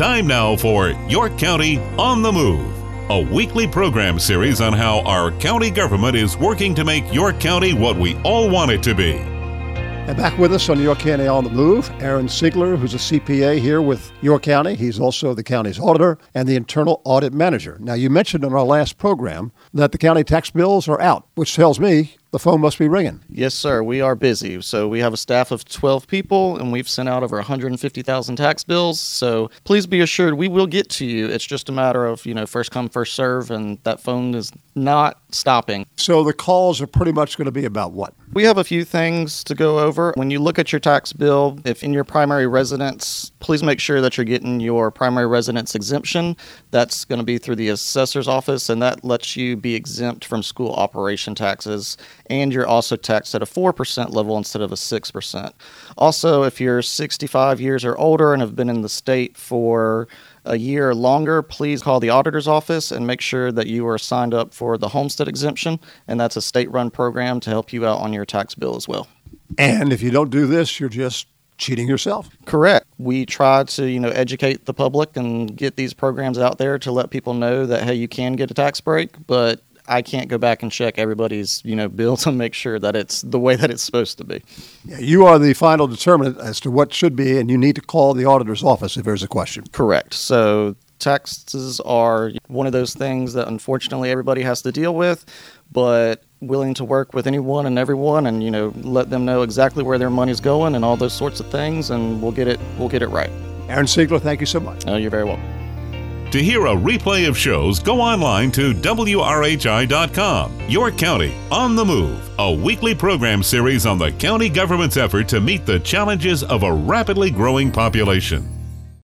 Time now for York County on the Move, a weekly program series on how our county government is working to make York County what we all want it to be. And back with us on York County on the Move, Aaron Siegler, who's a CPA here with York County. He's also the county's auditor and the internal audit manager. Now, you mentioned in our last program that the county tax bills are out, which tells me the phone must be ringing. Yes, sir. We are busy. So we have a staff of 12 people and we've sent out over 150,000 tax bills. So please be assured we will get to you. It's just a matter of, you know, first come, first serve, and that phone is not stopping. So the calls are pretty much going to be about what? We have a few things to go over. When you look at your tax bill, if in your primary residence, please make sure that you're getting your primary residence exemption. That's going to be through the assessor's office, and that lets you be exempt from school operation taxes. And you're also taxed at a 4% level instead of a 6%. Also, if you're 65 years or older and have been in the state for a year or longer, please call the auditor's office and make sure that you are signed up for the homestead exemption. And that's a state run program to help you out on your tax bill as well. And if you don't do this, you're just cheating yourself. Correct. We try to, you know, educate the public and get these programs out there to let people know that hey, you can get a tax break, but I can't go back and check everybody's, you know, bill to make sure that it's the way that it's supposed to be. Yeah, you are the final determinant as to what should be, and you need to call the auditor's office if there's a question. Correct. So taxes are one of those things that unfortunately everybody has to deal with, but willing to work with anyone and everyone and you know let them know exactly where their money's going and all those sorts of things and we'll get it we'll get it right. Aaron Siegler, thank you so much. Oh, you're very welcome. To hear a replay of shows, go online to WRHI.com. York County on the Move, a weekly program series on the county government's effort to meet the challenges of a rapidly growing population.